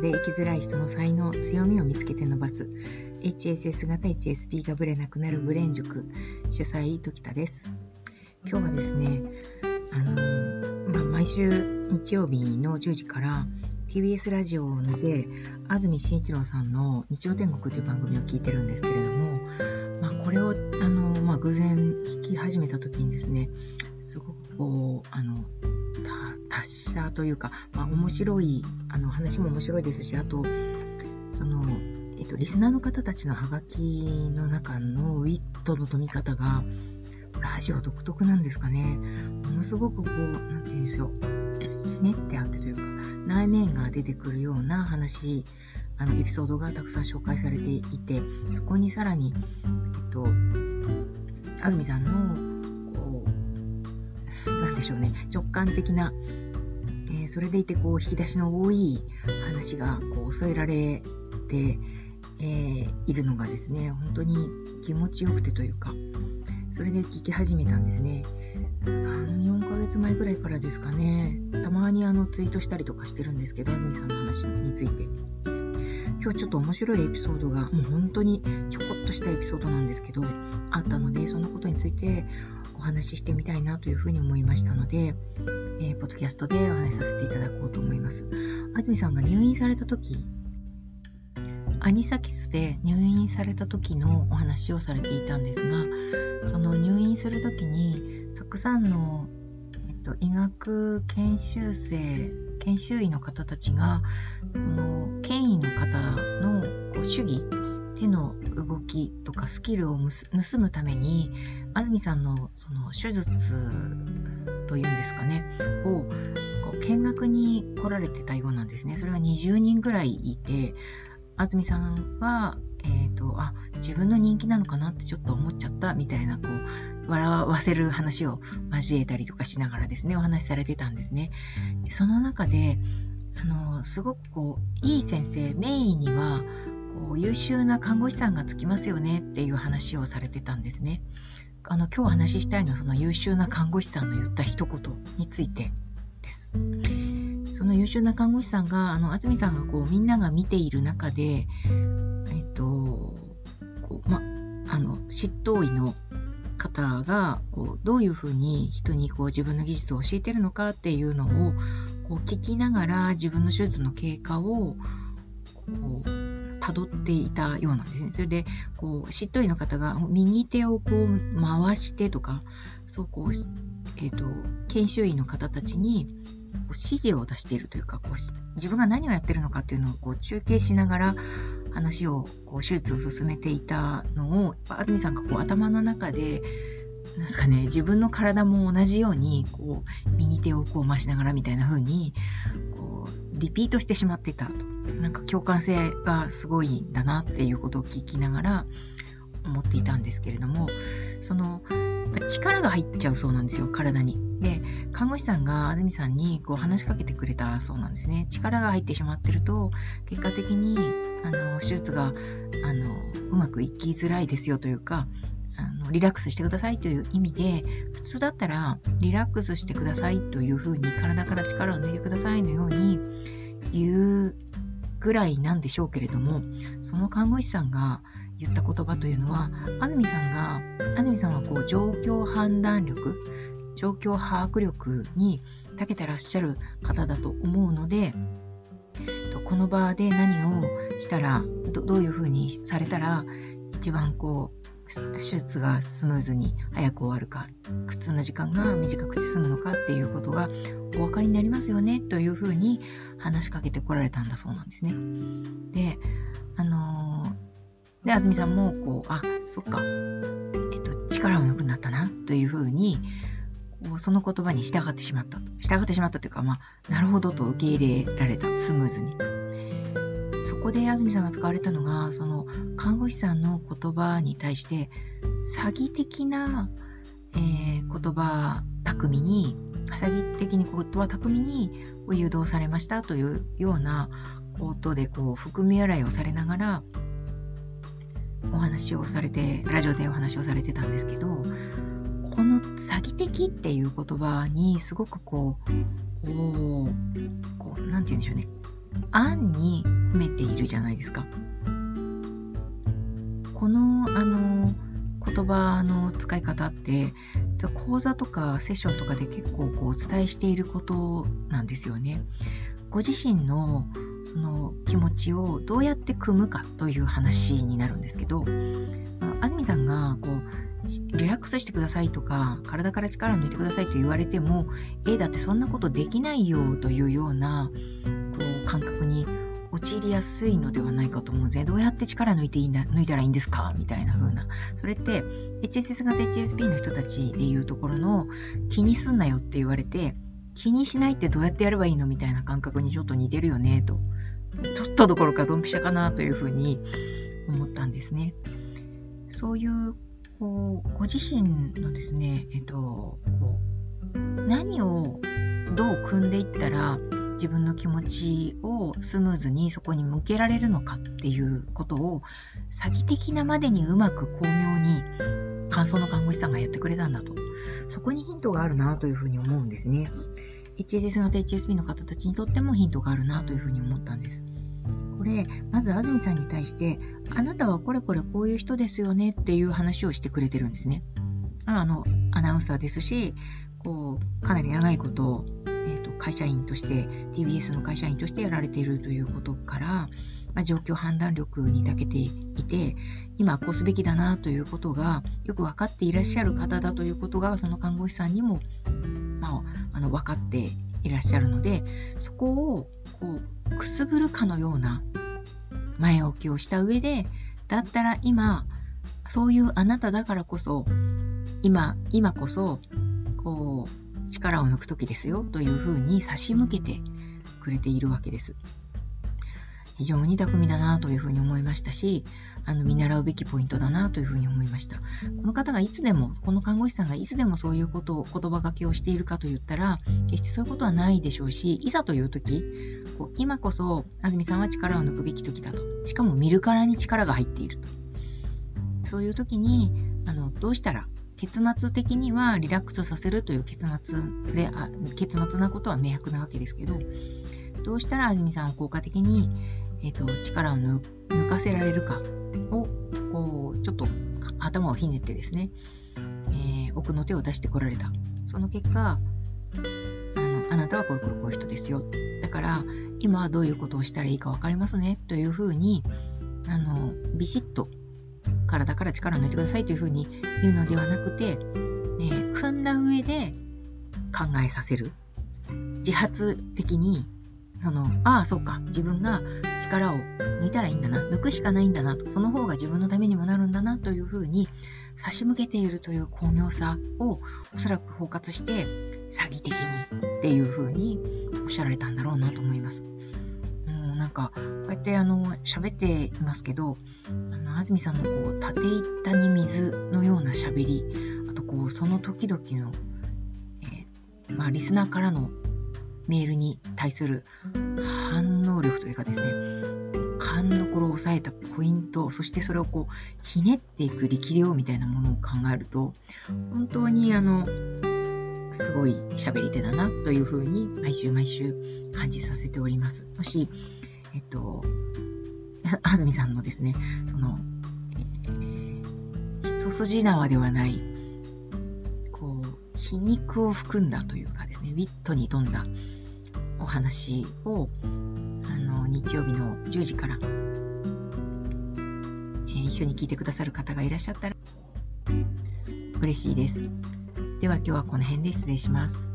で生きづらい人の才能、強みを見つけて伸ばす HSS 型 HSP がブレなくなるブレン塾主催時田です。今日はですね、あのまあ、毎週日曜日の10時から TBS ラジオで安住紳一郎さんの日曜天国という番組を聞いてるんですけれども、まあ、これをあの、まあ、偶然聞き始めた時にですねすごくこうあの達者というか、まあ、面白いあの話も面白いですしあとその、えっと、リスナーの方たちのハガキの中のウィットの飛み方がラジオ独特なんですかね。ものすごくこう何て言うんでしょう。ひねってあってというか内面が出てくるような話あのエピソードがたくさん紹介されていてそこにさらに、えっと、安住さんのでしょうね。直感的な。えー、それでいてこう引き出しの多い話がこう添えられて、えー、いるのがですね本当に気持ちよくてというかそれで聞き始めたんですね。34ヶ月前ぐらいからですかねたまにあのツイートしたりとかしてるんですけど安住さんの話について。今日ちょっと面白いエピソードがもう本当にちょこっとしたエピソードなんですけどあったのでそのことについてお話ししてみたいなというふうに思いましたので、えー、ポッドキャストでお話しさせていただこうと思います。安住さんが入院された時、アニサキスで入院された時のお話をされていたんですが、その入院する時にたくさんの、えっと、医学研修生、研修医の方たちが、この権威の方のこう主義手の動きとかスキルを盗むために安住さんのその手術というんですかねをこう見学に来られてたようなんですね。それが20人ぐらいいて安住さんはえーと、あ自分の人気なのかなってちょっと思っちゃったみたいなこう笑わせる話を交えたりとかしながらですねお話しされてたんですね。その中であのすごくこういい先生メインにはこう優秀な看護師さんがつきますよねっていう話をされてたんですね。あの今日お話ししたいのはその優秀な看護師さんの言った一言についてです。その優秀な看護師さんがあの安住さんがこうみんなが見ている中で、えっとこうま、あの執刀医の方がこうどういうふうに人にこう自分の技術を教えてるのかっていうのをこう聞きながら自分の手術の経過をこう辿っていたようなんですね。それで、こう、執刀医の方が右手をこう回してとか、そうこう、えっ、ー、と、研修医の方たちに指示を出しているというか、こう自分が何をやってるのかっていうのをこう中継しながら話を、こう手術を進めていたのを、安住さんがこう頭の中で、なんですかね、自分の体も同じように、こう、右手をこう回しながらみたいな風に、リピートしてしまってたと。なんか共感性がすごいんだなっていうことを聞きながら思っていたんですけれども、その、力が入っちゃうそうなんですよ、体に。で、看護師さんが安住さんにこう話しかけてくれたそうなんですね。力が入ってしまってると、結果的に、あの、手術が、あの、うまくいきづらいですよというか、あのリラックスしてくださいという意味で普通だったらリラックスしてくださいというふうに体から力を抜いてくださいのように言うぐらいなんでしょうけれどもその看護師さんが言った言葉というのは安住さんが安住さんはこう状況判断力状況把握力に長けてらっしゃる方だと思うのでこの場で何をしたらどういうふうにされたら一番こう手術がスムーズに早く終わるか苦痛な時間が短くて済むのかっていうことがお分かりになりますよねというふうに話しかけてこられたんだそうなんですね。で、あのー、で、安住さんもこう、あ、そっか、えっと、力を抜くなったなというふうに、その言葉に従ってしまった。従ってしまったというか、まあ、なるほどと受け入れられた、スムーズに。そこで安住さんが使われたのがその看護師さんの言葉に対して詐欺的な、えー、言葉巧みに詐欺的に言葉巧みに誘導されましたというようなことでこう含み洗いをされながらお話をされてラジオでお話をされてたんですけどこの詐欺的っていう言葉にすごくこうこう何て言うんでしょうね。案に褒めているじゃないですか。この、あの、言葉の使い方って講座とかセッションとかで結構こうお伝えしていることなんですよね。ご自身のその気持ちをどうやって組むかという話になるんですけど安住さんがこうリラックスしてくださいとか体から力を抜いてくださいと言われてもえだってそんなことできないよというようなこう感覚に陥りやすいのではないかと思うんですね。どうやって力抜いていいんだ、抜いたらいいんですか？みたいな風な。それって、HSS 型 HSP の人たちでいうところの気にすんなよって言われて、気にしないってどうやってやればいいのみたいな感覚にちょっと似てるよね、と。ちょっとどころかドンピシャかなというふうに思ったんですね。そういう、こう、ご自身のですね、えっと、こう、何をどう組んでいったら、自分の気持ちをスムーズにそこに向けられるのかっていうことを詐欺的なまでにうまく巧妙に感想の看護師さんがやってくれたんだと。そこにヒントがあるなというふうに思うんですね。HSS 型 HSP の方たちにとってもヒントがあるなというふうに思ったんです。これ、まず安住さんに対して、あなたはこれこれこういう人ですよねっていう話をしてくれてるんですね。あの、アナウンサーですし、こう、かなり長いことえーと、会社員として TBS の会社員としてやられているということから、まあ、状況判断力に長けていて今こうすべきだなということがよく分かっていらっしゃる方だということがその看護師さんにも、まあ、あの分かっていらっしゃるのでそこをこうくすぐるかのような前置きをした上でだったら今そういうあなただからこそ今今こそこう力を抜く時ですよというふうに差し向けてくれているわけです。非常に巧みだなというふうに思いましたし、あの見習うべきポイントだなというふうに思いました。この方がいつでも、この看護師さんがいつでもそういうことを言葉がけをしているかと言ったら、決してそういうことはないでしょうし、いざという時、こう今こそ安住さんは力を抜くべき時だと。しかも見るからに力が入っていると。そういう時に、あのどうしたら結末的にはリラックスさせるという結末であ、結末なことは明白なわけですけど、どうしたら安住さんを効果的に、えーと、力を抜かせられるかを、こう、ちょっと頭をひねってですね、えー、奥の手を出してこられた。その結果、あの、あなたはこれこれこういう人ですよ。だから、今はどういうことをしたらいいか分かりますね。というふうに、あの、ビシッと体から力を抜いてくださいというふうに言うのではなくて、ね、組んだ上で考えさせる。自発的に、その、ああ、そうか、自分が力を抜いたらいいんだな、抜くしかないんだな、その方が自分のためにもなるんだなというふうに差し向けているという巧妙さをおそらく包括して詐欺的にっていうふうにおっしゃられたんだろうなと思います。なんか、こうやってあの、喋っていますけど、あの、安住さんのこう、縦板に水のような喋り、あとこう、その時々の、えー、まあ、リスナーからのメールに対する反応力というかですね、勘どころを抑えたポイント、そしてそれをこう、ひねっていく力量みたいなものを考えると、本当にあの、すごい喋り手だなというふうに毎週毎週感じさせております。もし、えっと、安住さんのですね、その、えー、一筋縄ではない、こう、皮肉を含んだというかですね、ウィットに富んだお話を、あの、日曜日の10時から、えー、一緒に聞いてくださる方がいらっしゃったら、嬉しいです。では今日はこの辺で失礼します。